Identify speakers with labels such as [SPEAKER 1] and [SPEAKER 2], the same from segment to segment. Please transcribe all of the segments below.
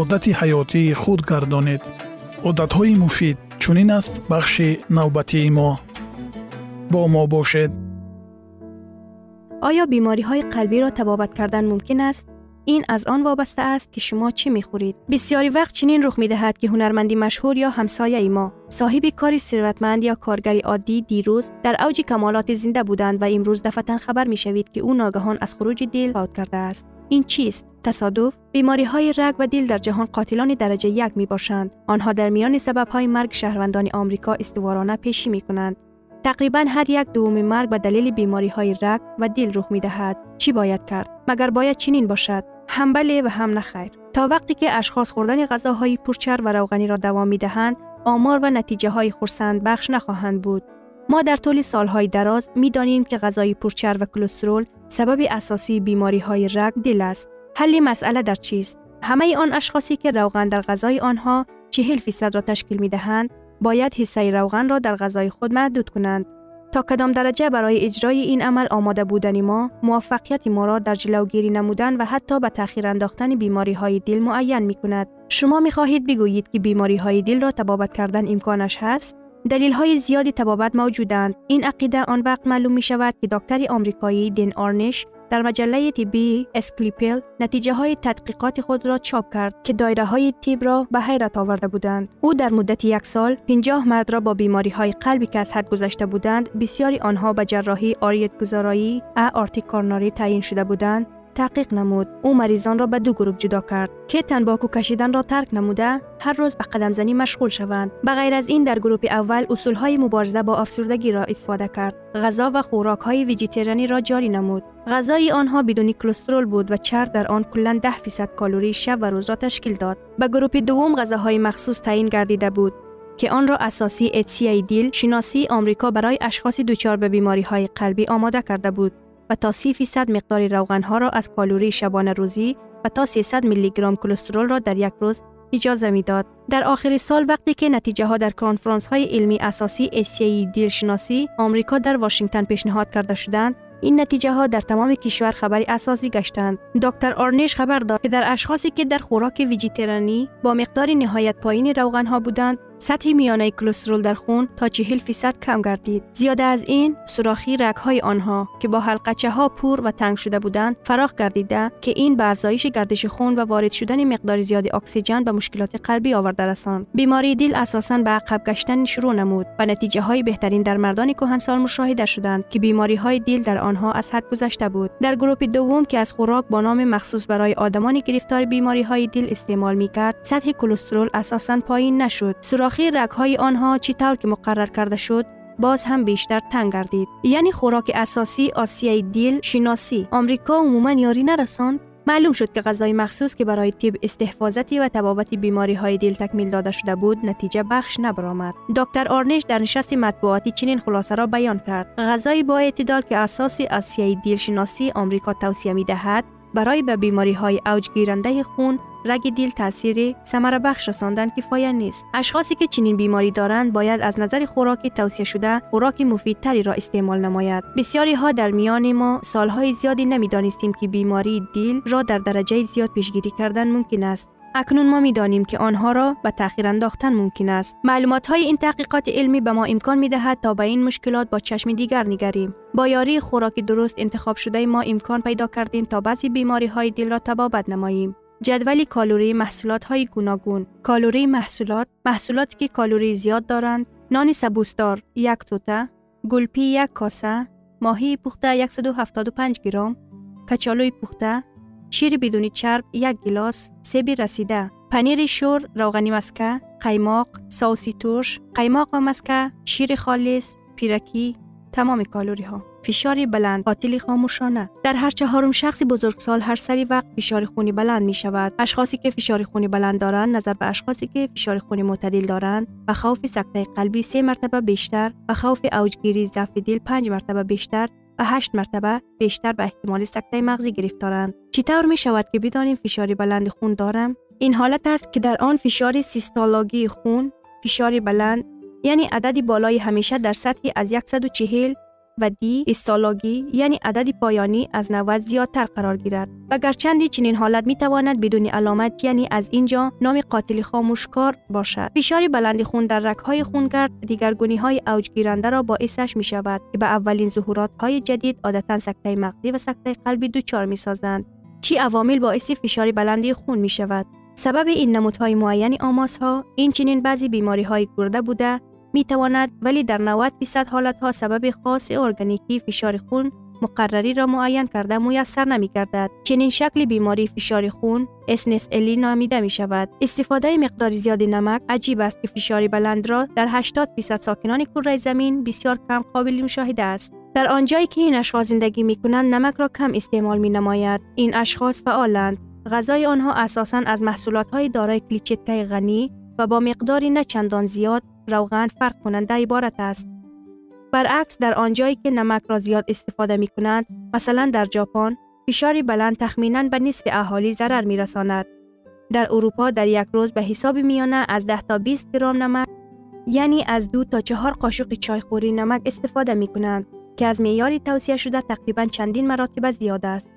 [SPEAKER 1] одати ҳаётии худ гардонед одатҳои муфид чунин аст бахши навбатии мо бо мо бошед
[SPEAKER 2] آیا بیماری های قلبی را تبابت کردن ممکن است؟ این از آن وابسته است که شما چی می خورید؟ بسیاری وقت چنین رخ می دهد که هنرمندی مشهور یا همسایه ما صاحب کاری ثروتمند یا کارگری عادی دیروز در اوج کمالات زنده بودند و امروز دفعتا خبر می شوید که او ناگهان از خروج دل فوت کرده است. این چیست؟ تصادف؟ بیماری های رگ و دل در جهان قاتلان درجه یک می باشند. آنها در میان سبب های مرگ شهروندان آمریکا استوارانه پیشی می کنند. تقریبا هر یک دوم مرگ به دلیل بیماری های رگ و دل رخ می دهد. چی باید کرد؟ مگر باید چنین باشد؟ هم بله و هم نخیر. تا وقتی که اشخاص خوردن غذاهای پرچر و روغنی را دوام می دهند، آمار و نتیجه های خورسند بخش نخواهند بود. ما در طول سالهای دراز می دانیم که غذای پرچر و کلسترول سبب اساسی بیماری های رگ دل است. حل مسئله در چیست؟ همه آن اشخاصی که روغن در غذای آنها چهل فیصد را تشکیل می دهند باید حصه روغن را در غذای خود محدود کنند تا کدام درجه برای اجرای این عمل آماده بودن ما موفقیت ما را در جلوگیری نمودن و حتی به تاخیر انداختن بیماری های دل معین می کند شما می خواهید بگویید که بیماری های دل را تبابت کردن امکانش هست؟ دلیل های زیادی تبابت موجودند. این عقیده آن وقت معلوم می شود که دکتری آمریکایی دین آرنش در مجله طبی اسکلیپل نتیجه های تحقیقات خود را چاپ کرد که دایره های تیب را به حیرت آورده بودند. او در مدت یک سال 50 مرد را با بیماری های قلبی که از حد گذشته بودند بسیاری آنها به جراحی آریت گذارایی ا آرتیک کارناری تعیین شده بودند تحقیق نمود. او مریضان را به دو گروه جدا کرد. که تنباکو کشیدن را ترک نموده هر روز به قدم زنی مشغول شوند. به غیر از این در گروه اول اصول های مبارزه با افسردگی را استفاده کرد. غذا و خوراک های ویژیتریانی را جاری نمود. غذای آنها بدون کلسترول بود و چرب در آن کلا 10 فیصد کالری شب و روز را تشکیل داد. به گروه دوم غذاهای مخصوص تعیین گردیده بود که آن را اساسی اتسی دیل شناسی آمریکا برای اشخاص دچار به بیماری های قلبی آماده کرده بود. و تا 30 فیصد مقدار روغن ها را از کالری شبانه روزی و تا 300 میلی گرم کلسترول را در یک روز اجازه می‌داد. در آخر سال وقتی که نتیجه ها در کنفرانس های علمی اساسی ایسیای دیلشناسی آمریکا در واشنگتن پیشنهاد کرده شدند این نتیجه ها در تمام کشور خبری اساسی گشتند. دکتر آرنیش خبر داد که در اشخاصی که در خوراک ویژیترانی با مقدار نهایت پایین روغن ها بودند، سطح میانه کلسترول در خون تا 40 فیصد کم گردید. زیاده از این، سوراخی های آنها که با حلقچه ها پور و تنگ شده بودند، فراخ گردیده که این به افزایش گردش خون و وارد شدن مقدار زیادی اکسیژن به مشکلات قلبی آورده رساند. بیماری دل اساساً به عقب گشتن شروع نمود و نتیجه های بهترین در مردان کهنسال مشاهده شدند که بیماری های دل در آنها از حد گذشته بود. در گروه دوم که از خوراک با نام مخصوص برای آدمان گرفتار بیماری های دل استعمال می کرد، سطح کلسترول اساساً پایین نشد. سوراخی های آنها چطور که مقرر کرده شد باز هم بیشتر تنگ گردید. یعنی خوراک اساسی آسیای دیل شناسی. آمریکا عموما یاری نرساند. معلوم شد که غذای مخصوص که برای تیب استحفاظتی و تبابت بیماری های دل تکمیل داده شده بود نتیجه بخش نبرآمد. دکتر آرنش در نشست مطبوعاتی چنین خلاصه را بیان کرد. غذای با اعتدال که اساس آسیای دیل شناسی آمریکا توصیه می دهد برای به بیماری های اوج گیرنده خون رگ دیل تاثیر ثمره بخش رساندن کفایه نیست اشخاصی که چنین بیماری دارند باید از نظر خوراک توصیه شده خوراک مفیدتری را استعمال نماید بسیاری ها در میان ما سالهای زیادی نمی‌دانستیم که بیماری دیل را در درجه زیاد پیشگیری کردن ممکن است اکنون ما می دانیم که آنها را به تاخیر انداختن ممکن است. معلومات های این تحقیقات علمی به ما امکان می دهد تا به این مشکلات با چشم دیگر نگریم. با یاری خوراک درست انتخاب شده ما امکان پیدا کردیم تا بعضی بیماری های دل را تبابت نماییم. جدول کالری محصولات های گوناگون. کالری محصولات محصولاتی که کالری زیاد دارند نان سبوسدار یک توته گلپی یک کاسه ماهی پخته 175 گرم کچالوی پخته شیر بدون چرب یک گلاس سیب رسیده پنیر شور روغنی مسکه قیماق سوسی ترش قیماق و مسکه شیر خالص پیرکی تمام کالوری ها فشار بلند قاتل خاموشانه. در هر چهارم شخص بزرگسال هر سری وقت فشار خونی بلند می شود اشخاصی که فشار خونی بلند دارند نظر به اشخاصی که فشار خونی معتدل دارند و خوف سکته قلبی سه مرتبه بیشتر و خوف اوجگیری ضعف دل پنج مرتبه بیشتر و هشت مرتبه بیشتر به احتمال سکته مغزی گرفتارند. چطور می شود که بدانیم فشار بلند خون دارم؟ این حالت است که در آن فشار سیستولوژی خون فشار بلند یعنی عددی بالای همیشه در سطح از 140 و دی استالوگی یعنی عدد پایانی از 90 زیادتر قرار گیرد. و گرچندی چنین حالت می تواند بدون علامت یعنی از اینجا نام قاتل خاموشکار باشد. فشار بلند خون در رگهای خونگرد دیگرگونی های اوج گیرنده را باعثش می شود که به اولین ظهورات های جدید عادتا سکته مغزی و سکته قلبی دچار می سازند چی عوامل باعث فشار بلندی خون می شود سبب این نمودهای معین آماس ها این چنین بعضی بیماری های گرده بوده می تواند ولی در 90 درصد حالت ها سبب خاص ارگانیکی فشار خون مقرری را معین کرده میسر نمی گردد. چنین شکل بیماری فشار خون اسنس الی نامیده می شود. استفاده مقدار زیاد نمک عجیب است که فشار بلند را در 80 درصد ساکنان کره زمین بسیار کم قابل مشاهده است. در آنجایی که این اشخاص زندگی می کنند نمک را کم استعمال می نماید. این اشخاص فعالند. غذای آنها اساساً از محصولات های دارای کلیچتکه غنی و با مقداری نه چندان زیاد روغن فرق کننده عبارت است. برعکس در آنجایی که نمک را زیاد استفاده می کنند مثلا در ژاپن فشار بلند تخمینا به نصف اهالی ضرر می رساند. در اروپا در یک روز به حساب میانه از 10 تا 20 گرم نمک یعنی از دو تا چهار قاشق چایخوری نمک استفاده می کنند که از معیاری توصیه شده تقریبا چندین مراتب زیاد است.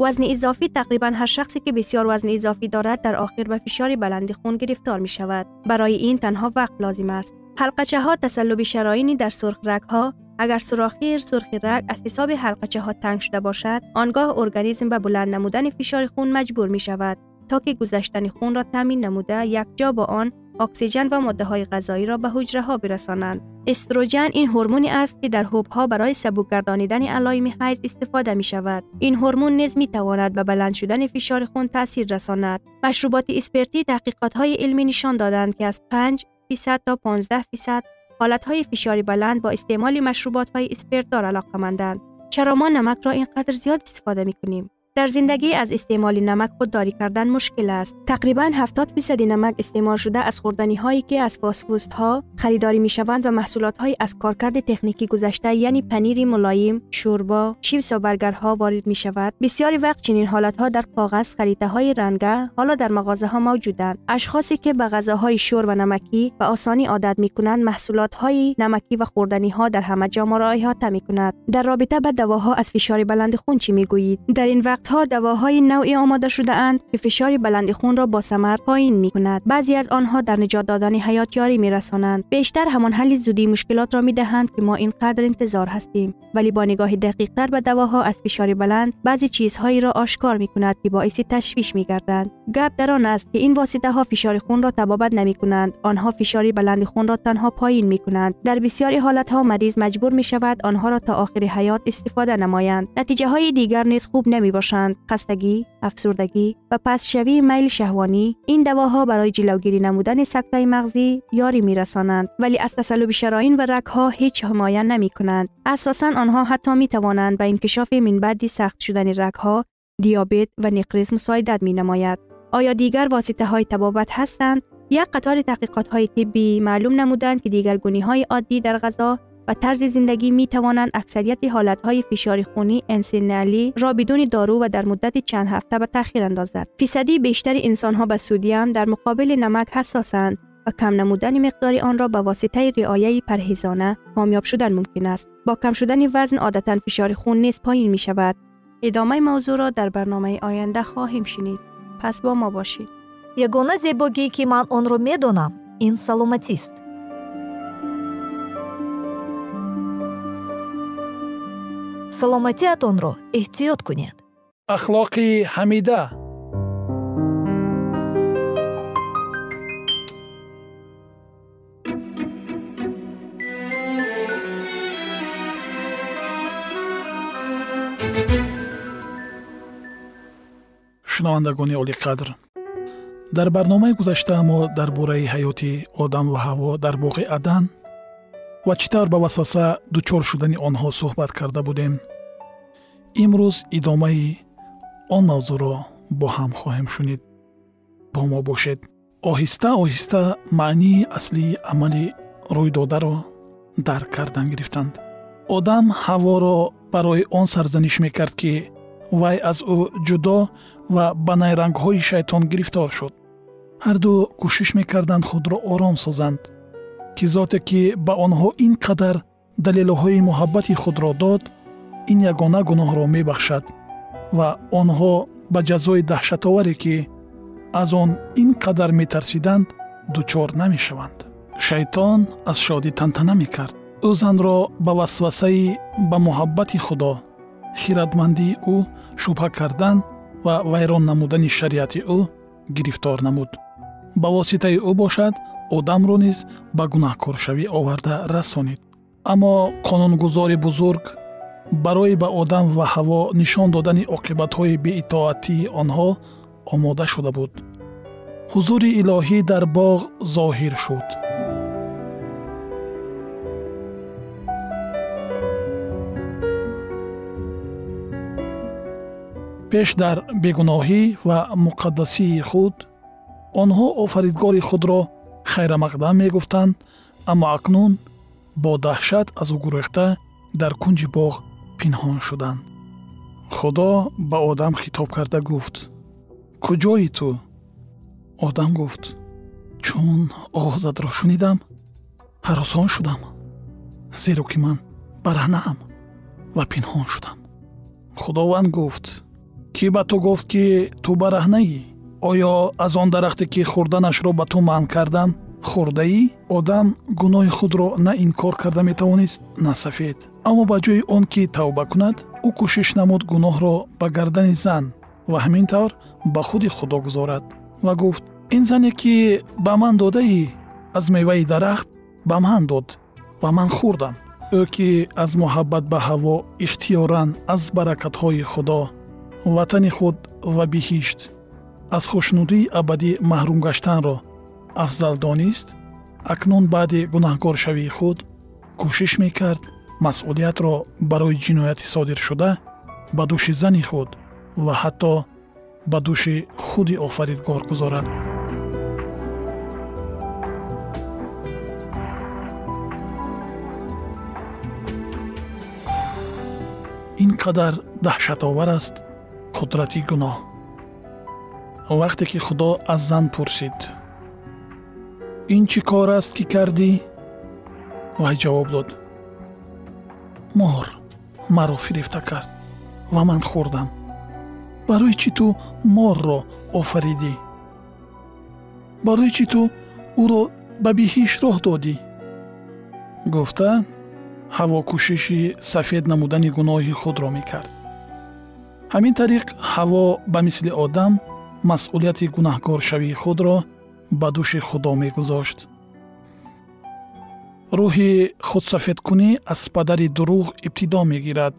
[SPEAKER 2] وزن اضافی تقریبا هر شخصی که بسیار وزن اضافی دارد در آخر به فشار بلند خون گرفتار می شود. برای این تنها وقت لازم است. حلقچه ها تسلب شراینی در سرخ رگ ها اگر سوراخی سرخ رگ از حساب حلقچه ها تنگ شده باشد آنگاه ارگانیسم به بلند نمودن فشار خون مجبور می شود تا که گذشتن خون را تامین نموده یک جا با آن اکسیژن و ماده های غذایی را به حجره ها برسانند استروژن این هورمونی است که در حب ها برای سبک گردانیدن علائم حیض استفاده می شود این هورمون نیز می تواند به بلند شدن فشار خون تاثیر رساند مشروبات اسپرتی تحقیقات های علمی نشان دادند که از 5 فیصد تا 15 فیصد حالت های فشاری بلند با استعمال مشروبات های اسپرت دار علاقه مندند. چرا ما نمک را اینقدر زیاد استفاده می کنیم؟ در زندگی از استعمال نمک خودداری کردن مشکل است. تقریبا 70 درصد نمک استعمال شده از خوردنی هایی که از فاست ها خریداری می شوند و محصولات های از کارکرد تکنیکی گذشته یعنی پنیر ملایم، شوربا، چیپس و برگرها وارد می شود. بسیاری وقت چنین حالت ها در کاغذ خریده های رنگه حالا در مغازه ها موجودند. اشخاصی که به غذاهای شور و نمکی و آسانی عادت می کنند محصولات های نمکی و خوردنی ها در همه جا را احاطه می کند. در رابطه با دواها از فشار بلند خون چی می گویید؟ در این وقت ها دواهای نوعی آماده شده اند که فشار بلند خون را با ثمر پایین می کند. بعضی از آنها در نجات دادن حیات یاری می رسانند. بیشتر همان حل زودی مشکلات را می دهند که ما اینقدر انتظار هستیم. ولی با نگاه دقیق تر به دواها از فشار بلند بعضی چیزهایی را آشکار می کند که باعث تشویش می گردند. گپ در آن است که این واسطه ها فشار خون را تبابت نمی کنند. آنها فشار بلند خون را تنها پایین می کنند. در بسیاری حالت ها مریض مجبور می شود آنها را تا آخر حیات استفاده نمایند. نتیجه های دیگر نیز خوب نمی باشند. خستگی، افسردگی و پسشوی میل شهوانی این دواها برای جلوگیری نمودن سکته مغزی یاری می رسانند ولی از تسلب شراین و رگ ها هیچ حمایت نمی کنند. اساسا آنها حتی می توانند به انکشاف من بعد سخت شدن رگ ها، دیابت و نقرس مساعدت می نماید. آیا دیگر واسطه های تبابت هستند؟ یک قطار تحقیقات های طبی معلوم نمودند که دیگر گونی های عادی در غذا و طرز زندگی می توانند اکثریت حالت های فشار خونی انسینالی را بدون دارو و در مدت چند هفته به تاخیر اندازد. فیصدی بیشتر انسان ها به سودیم در مقابل نمک حساسند و کم نمودن مقدار آن را به واسطه رعایه پرهیزانه کامیاب شدن ممکن است. با کم شدن وزن عادتا فشار خون نیز پایین می شود ادامه موضوع را در برنامه آینده خواهیم شنید. پس با ما باشید.
[SPEAKER 3] یگانه زیبایی که من آن را می‌دانم این سلامتی است. Саломатиатонро эҳтиёт кунед.
[SPEAKER 1] Ахлоқи ҳамида. Шунавандагони олиқадр дар барномаи гузашта мо дар бораи ҳаёти одам ва ҳаво дар боғи адан ва чӣ тавр ба васваса дучор шудани онҳо суҳбат карда будем имрӯз идомаи он мавзӯъро бо ҳам хоҳем шунид. Бо мо бошед. Оҳиста оҳиста маънии аслии амали рӯйдодаро дарк кардан гирифтанд. Одам ҳаворо барои он сарзаниш мекард ки вай аз ӯ ҷудо ва ба найрангҳои шайтон гирифтор шуд. Ҳарду кӯшиш мекарданд худро ором созанд ки зоте ки ба онҳо ин қадар далелҳои муҳаббати худро дод ин ягона гуноҳро мебахшад ва онҳо ба ҷазои даҳшатоваре ки аз он ин қадар метарсиданд дучор намешаванд. Шайтон аз шодӣ тантана мекард. Ӯ занро ба васвасаи ба муҳаббати худо хиратмандии ӯ шубҳа кардан ва вайрон намудани шариати ӯ гирифтор намуд. Ба воситаи ӯ бошад одамро низ ба гунаҳкоршавӣ оварда расонид. Аммо қонунгузори бузург барои ба одам ва ҳаво нишон додани оқибатҳои беитоатии онҳо омода шуда буд. Ҳузури илоҳӣ дар боғ зоҳир шуд. Пеш дар бегуноҳӣ ва муқаддасии худ онҳо офаридгори худро хайрамақдам мегуфтанд аммо акнун бо даҳшат аз ӯ гурехта дар кунҷи боғ пинҳон шуданд худо ба одам хитоб карда гуфт куҷои ту одам гуфт чун оғозатро шунидам ҳаросон шудам зеро ки ман бараҳнаам ва пинҳон шудам худованд гуфт кӣ ба ту гуфт ки ту бараҳнаӣ оё аз он дарахте ки хӯрданашро ба ту манъ кардам хӯрдаӣ одам гуноҳи худро на инкор карда метавонист на сафед аммо ба ҷои он ки тавба кунад ӯ кӯшиш намуд гуноҳро ба гардани зан ва ҳамин тавр ба худи худо гузорад ва гуфт ин зане ки ба ман додаӣ аз меваи дарахт ба ман дод ва ман хӯрдам ӯ ки аз муҳаббат ба ҳаво ихтиёран аз баракатҳои худо ватани худ ва биҳишт аз хушнудии абадӣ маҳрум гаштанро афзал донист акнун баъди гунаҳгоршавии худ кӯшиш мекард масъулиятро барои ҷинояти содиршуда ба дӯши зани худ ва ҳатто ба дӯши худи офаридгор гузорад. Ин қадар даҳшатовар аст қудрати гуноҳ. Вақте ки худо аз зан пурсид ин чӣ кор аст ки кардӣ? Вай ҷавоб дод. Мор маро фирифта кард ва ман хӯрдам. Барои чӣ ту морро офаридӣ? Барои чӣ ту ӯро ба биҳиш роҳ додӣ? Гуфта ҳаво кӯшиши сафед намудани гуноҳи худро мекард. Ҳамин тариқ ҳаво ба мисли одам масъулияти гунаҳкоршавии худро ба дӯши худо мегузошт. Рӯҳи худсафедкунӣ аз падари дурӯғ ибтидо мегирад.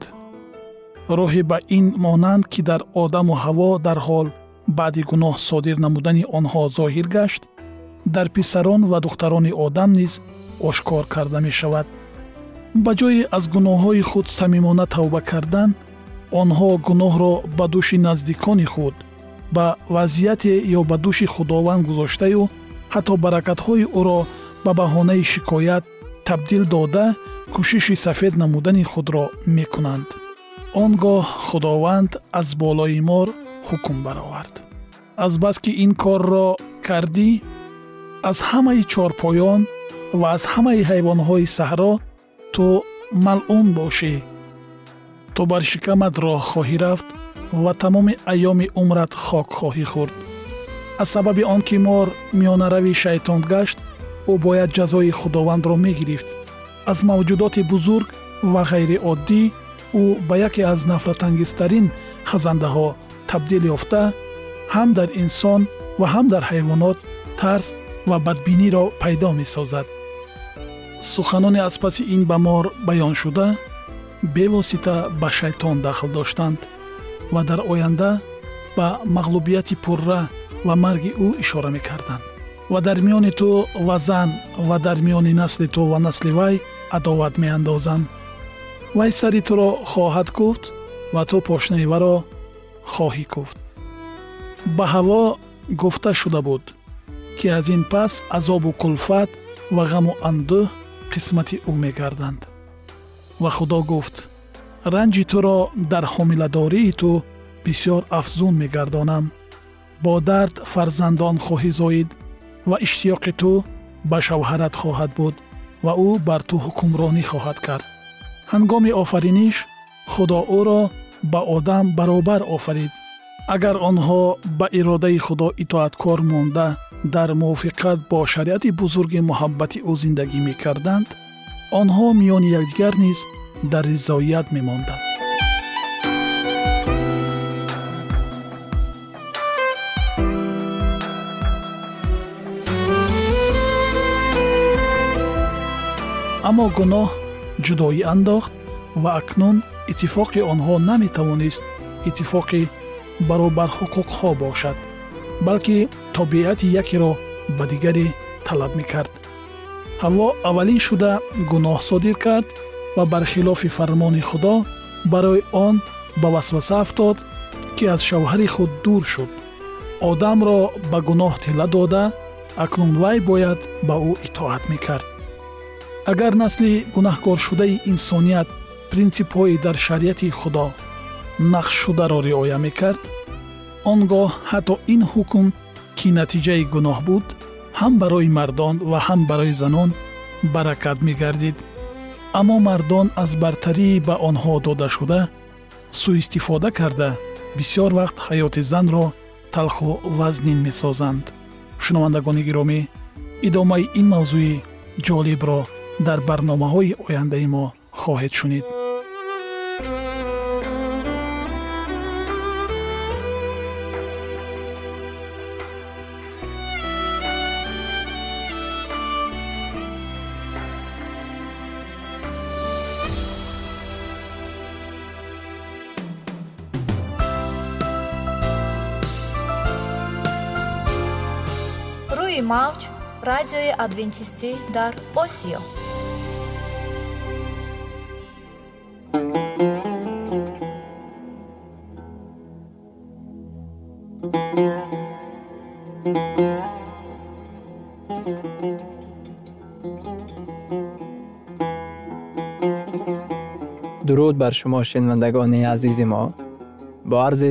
[SPEAKER 1] Роҳе ба ин монанд ки дар одаму ҳаво дар ҳол баъди гуноҳ содир намудани онҳо зоҳир гашт дар писарон ва духтарони одам низ ошкор карда мешавад. Ба ҷое аз гуноҳҳои худ самимона тавба кардан онҳо гуноҳро ба дӯши наздикони худ ба вазъияте ё ба дӯши худованд гузоштаю ҳатто баракатҳои ӯро ба баҳонаи шикоят табдил дода кӯшиши сафед намудани худро мекунанд. Он гоҳ худованд аз болои мор ҳукм баровард. Азбаски ин корро кардӣ аз ҳамаи чорпоён ва аз ҳамаи ҳайвонҳои саҳро ту малъун бошӣ. Ту бар шикамат роҳ хоҳӣ рафт ва тамоми айёми умрат хок хоҳӣ хӯрд аз сабаби он ки мор миёнарави шайтон гашт ӯ бояд ҷазои худовандро мегирифт. Аз мавҷудоти бузург ва ғайриоддӣ ӯ ба яке аз нафратангезтарин хазандаҳо табдил ёфта ҳам дар инсон ва ҳам дар ҳайвонот тарс ва бадбиниро пайдо месозад. Суханоне аз паси ин ба мор баён шуда бевосита ба шайтон дахл доштанд ва дар оянда ба мағлубияти пурра ва марги ӯ ишора мекарданд. Ва дар миёни ту ва зан ва дар миёни насли ту ва насли вай адоват меандозанд. Вай сари туро хоҳад куфт ва ту пошнаи варо хоҳӣ куфт ба ҳаво гуфта шуда буд ки аз ин пас азобу кулфат ва ғаму андӯҳ қисмати ӯ мегарданд. Ва худо гуфт ранҷи туро дар ҳомиладории ту бисьёр афзун мегардонам бо дард фарзандон хоҳӣ зоид ва иштиёқи ту ба шавҳарат хоҳад буд ва ӯ бар ту ҳукмронӣ хоҳад кард ҳангоми офариниш худо ӯро ба одам баробар офарид агар онҳо ба иродаи худо итоаткор монда дар мувофиқат бо шариати бузурги муҳаббати ӯ зиндагӣ мекарданд онҳо миёни якдигар низ дар ризоят мемонданд аммо гуноҳ ҷудоӣ андохт ва акнун иттифоқи онҳо наметавонист иттифоқи баробарҳуқуқҳо бошад балки тобиати якеро ба дигаре талаб мекард. Ҳаво аввалин шуда гуноҳ содир кард ва бархилофи фармони худо барои он ба васваса афтод ки аз шавҳари худ дур шуд. Одамро ба гуноҳ тилла дода акнун вай бояд ба ӯ итоат мекард. Агар насли гунаҳкоршудаи инсоният принсипҳои дар шариати худо нақш шударо риоя мекард он гоҳ ҳатто ин ҳукм ки натиҷаи гуноҳ буд ҳам барои мардон ва ҳам барои занон баракат мегардид аммо мардон аз бартарии ба онҳо додашуда сӯистифода карда бисьёр вақт ҳаёти занро талху вазнин месозанд. Шунавандагони гиромӣ идомаи ин мавзӯи ҷолибро дар барномаҳои ояндаи мо хоҳед шунид
[SPEAKER 3] радиои адвентистӣ дар осиё
[SPEAKER 4] дуруд бар шумо шинавандагони азизи мо бо арзи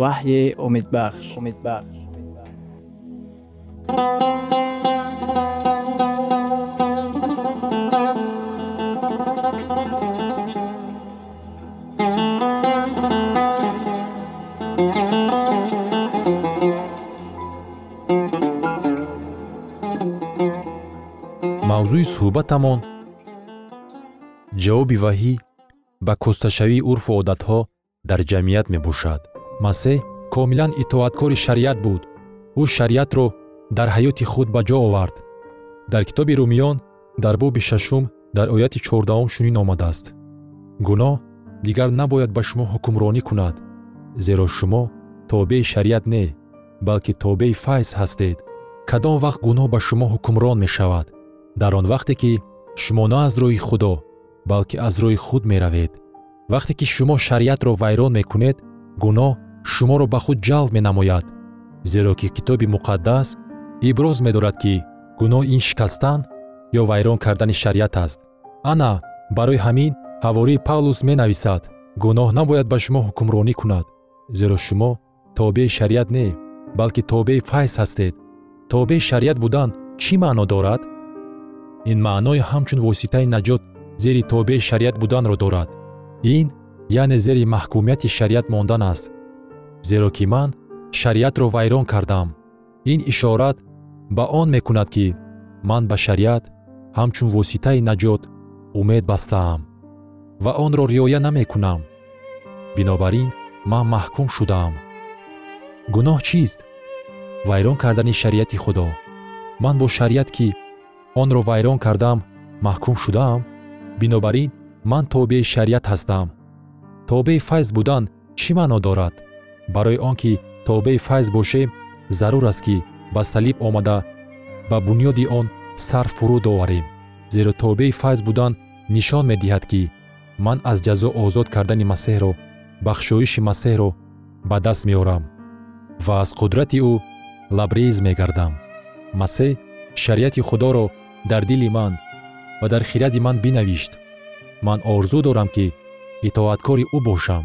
[SPEAKER 4] Ваҳйи умедбахш умедбахш
[SPEAKER 5] мавзӯи суҳбатамон ҷавоби ваҳӣ ба кӯсташавии урфу одатҳо дар ҷамъият мебошад масеҳ комилан итоаткори шариат буд. Ӯ шариатро дар ҳаёти худ ба ҷо овард. Дар китоби румиён дар боби шашум дар ояти чордаҳум чунин омадааст. Гуноҳ дигар набояд ба шумо ҳукмронӣ кунад зеро шумо тобеи шариат не балки тобеи файз ҳастед. Кадом вақт гуноҳ ба шумо ҳукмрон мешавад? Дар он вақте ки шумо на аз рӯи худо балки аз рӯи худ меравед. Вақте ки шумо шариатро вайрон мекунед гуноҳ шуморо ба худ ҷалб менамояд зеро ки китоби муқаддас иброз медорад ки гуноҳ ин шикастан ё вайрон кардани шариат аст. Ана барои ҳамин ҳавории павлус менависад. Гуноҳ набояд ба шумо ҳукмронӣ кунад зеро шумо тобеи шариат не балки тобеи файз ҳастед. Тобеи шариат будан чӣ маъно дорад? Ин маънои ҳамчун воситаи наҷот зери тобеи шариат буданро дорад. Ин яъне зери маҳкумияти шариат мондан аст зеро ки ман шариатро вайрон кардам. Ин ишорат ба он мекунад ки ман ба шариат ҳамчун воситаи наҷот умед бастаам ва онро риоя намекунам. Бинобар ин ман маҳкум шудаам. Гуноҳ чист? Вайрон кардани шариати худо. Ман бо шариат ки онро вайрон кардам маҳкум шудаам? Бинобар ин ман тобеи шариат ҳастам. Тобеи файз будан чӣ маъно дорад барои он ки тобеи файз бошем зарур аст ки ба салиб омада ба бунёди он сар фуруд оварем зеро тобеи файз будан нишон медиҳад ки ман аз ҷазо озод кардани масеҳро бахшоиши масеҳро ба даст меорам ва аз қудрати ӯ лабрез мегардам. Масеҳ шариати худоро дар дили ман ва дар хиради ман бинавишт. Ман орзу дорам ки итоаткори ӯ бошам.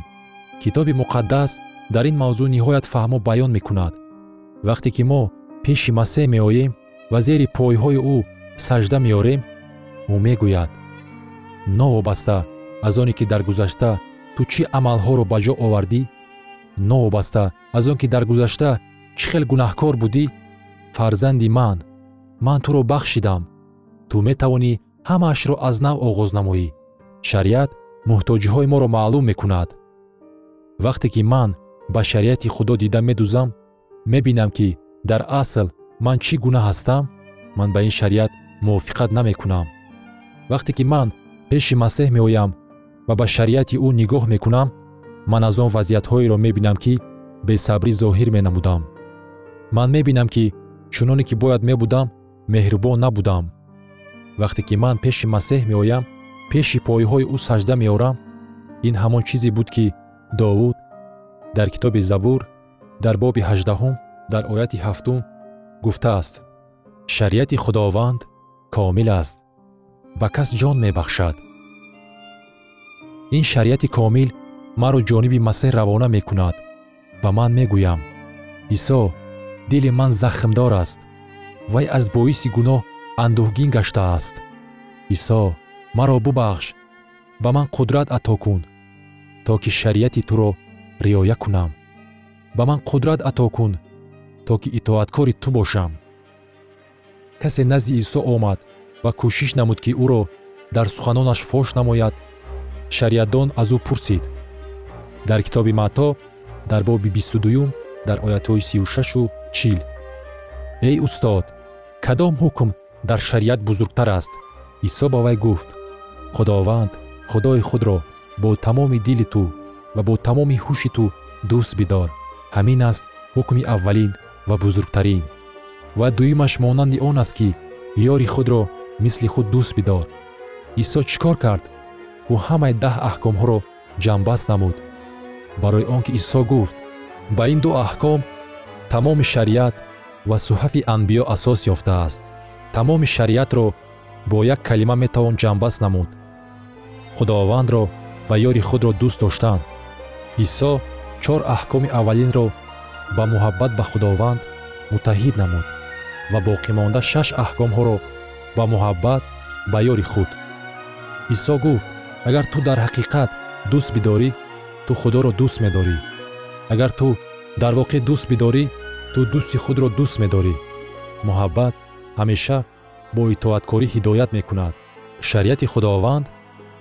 [SPEAKER 5] Китоби муқаддас дар ин мавзӯъ ниҳоят фаҳмо баён мекунад. Вақте ки мо пеши масеҳ меоем ва зери пойҳои ӯ сажда меорем ӯ мегӯяд новобаста аз оне ки дар гузашта ту чӣ амалҳоро ба ҷо овардӣ? Новобаста аз он ки дар гузашта чӣ хел гунаҳкор будӣ? Фарзанди ман ман туро бахшидам. Ту метавонӣ ҳамаашро аз нав оғоз намоӣ. Шариат муҳтоҷиҳои моро маълум мекунад. Вақте ки ман ба шариати худо дида медузам мебинам ки дар асл ман чӣ гуна ҳастам ман ба ин шариат мувофиқат намекунам. Вақте ки ман пеши масеҳ меоям ва ба шариати ӯ нигоҳ мекунам ман аз он вазъиятҳоеро мебинам ки бесабрӣ зоҳир менамудам. Ман мебинам ки чуноне ки бояд мебудам меҳрубон набудам. Вақте ки ман пеши масеҳ меоям пеши пойҳои ӯ сажда меорам ин ҳамон чизе буд ки довуд дар китоби забур дар боби ҳаждаҳум дар ояти ҳафтум гуфтааст шариати худованд комил аст ба кас ҷон мебахшад ин шариати комил маро ҷониби масеҳ равона мекунад ва ман мегӯям исо дили ман захмдор аст вай аз боиси гуноҳ андӯҳгин гаштааст исо маро бубахш ба ман қудрат ато кун то ки шариати туро риоя кунам. Ба ман қудрат ато кун то ки итоаткори ту бошам. Касе назди исо омад ва кӯшиш намуд ки ӯро дар суханонаш фош намояд шариатдон аз ӯ пурсид. Дар китоби маъто дар боби бисту дуюм дар оятҳои сию шашу чил. Эй устод кадом ҳукм дар шариат бузургтар аст? Исо ба вай гуфт худованд худои худро бо тамоми дили ту ва бо тамоми ҳуши ту дӯст бидор ҳамин аст ҳукми аввалин ва бузургтарин ва дуюмаш монанди он аст ки ёри худро мисли худ дӯст бидор исо чӣ кор кард ӯ ҳамаи даҳ аҳкомҳоро ҷамъбаст намуд барои он ки исо гуфт ба ин ду аҳком тамоми шариат ва суҳафи анбиё асос ёфтааст тамоми шариатро бо як калима метавон ҷамъбаст намуд худовандро ва ёри худро дӯст доштан исо чор аҳкоми аввалинро ба муҳаббат ба худованд муттаҳид намуд ва боқимонда шаш аҳкомҳоро ба муҳаббат ба ёри худ. Исо гуфт агар ту дар ҳақиқат дӯст бидорӣ ту худоро дӯст медорӣ. Агар ту дар воқеъ дӯст бидорӣ ту дӯсти худро дӯст медорӣ. Муҳаббат ҳамеша бо итоаткорӣ ҳидоят мекунад. Шариати худованд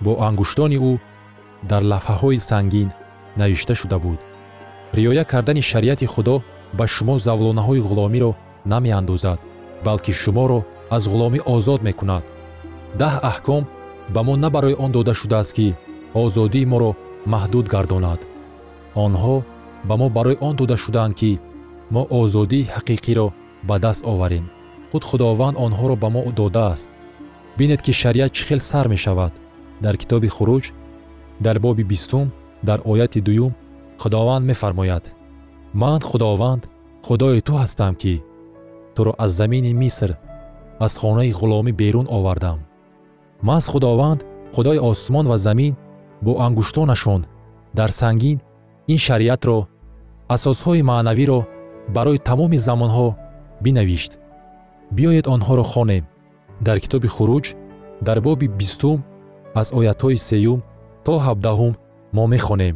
[SPEAKER 5] бо ангуштони ӯ дар лавҳаҳои сангин навишта шуда буд. Риоя кардани шариати худо ба шумо завлонаҳои ғуломиро намеандозад балки шуморо аз ғуломӣ озод мекунад. Даҳ аҳком ба мо на барои он дода шудааст ки озодии моро маҳдуд гардонад. Онҳо ба мо барои он дода шудаанд ки мо озодии ҳақиқиро ба даст оварем. Худ худованд онҳоро ба мо додааст. Бинед ки шариат чӣ хел сар мешавад? Дар китоби хуруҷ дар боби бистум дар ояти дуюм худованд мефармояд. Ман худованд худои ту ҳастам ки туро аз замини миср аз хонаи ғуломӣ берун овардам. Маз худованд худои осмон ва замин бо ангуштонашон. Дар сангин ин шариатро асосҳои маънавиро барои тамоми замонҳо бинавишт. Биёед онҳоро хонем. Дар китоби хуруҷ дар боби бистум аз оятҳои сеюм то ҳабдаҳум мо мехонем.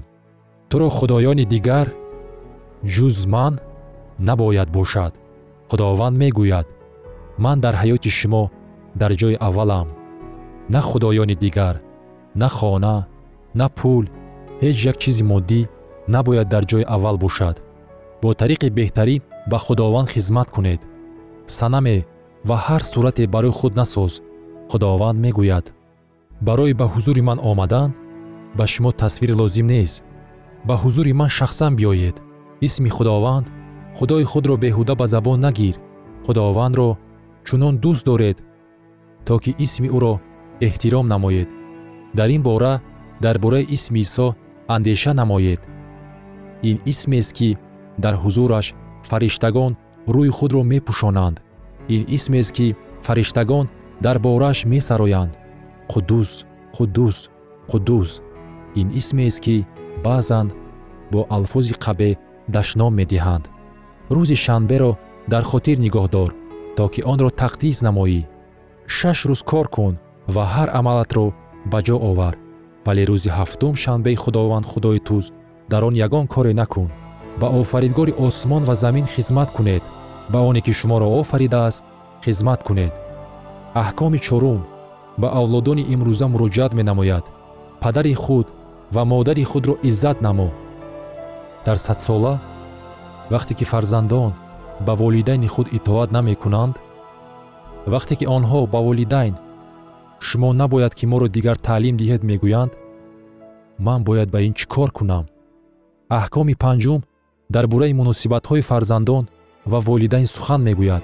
[SPEAKER 5] Туро худоёни дигар ҷуз ман набояд бошад. Худованд мегӯяд ман дар ҳаёти шумо дар ҷои аввалам. На худоёни дигар на хона на пул ҳеҷ як чизи моддӣ набояд дар ҷои аввал бошад. Бо тариқи беҳтарин ба худованд хизмат кунед. Санаме ва ҳар сурате барои худ насоз худованд мегӯяд. Барои ба ҳузури ман омадан ба шумо тасвире лозим нест. Ба ҳузури ман шахсан биёед. Исми худованд худои худро беҳуда ба забон нагир. Худовандро чунон дӯст доред то ки исми ӯро эҳтиром намоед. Дар ин бора дар бораи исми исо андеша намоед. Ин исмест ки дар ҳузураш фариштагон рӯи худро мепӯшонанд. Ин исмест ки фариштагон дар борааш месароянд. Қуддус қуддус қуддус ин исмест ки баъзан бо алфози қабеҳ дашном медиҳанд. Рӯзи шанберо дар хотир нигоҳ дор то ки онро тақдис намоӣ. Шаш рӯз кор кун ва ҳар амалатро ба ҷо овар вале рӯзи ҳафтум шанбеи худованд худои туст дар он ягон коре накун. Ба офаридгори осмон ва замин хизмат кунед ба оне ки шуморо офаридааст хизмат кунед. Аҳкоми чорум ба авлодони имрӯза муроҷиат менамояд. Падари худ ва модари худро иззат намо. Дар садсола вақте ки фарзандон ба волидайни худ итоат намекунанд вақте ки онҳо ба волидайн шумо набояд ки моро дигар таълим диҳед мегӯянд ман бояд ба ин чӣ кор кунам? Аҳкоми панҷум дар бораи муносибатҳои фарзандон ва волидайн сухан мегӯяд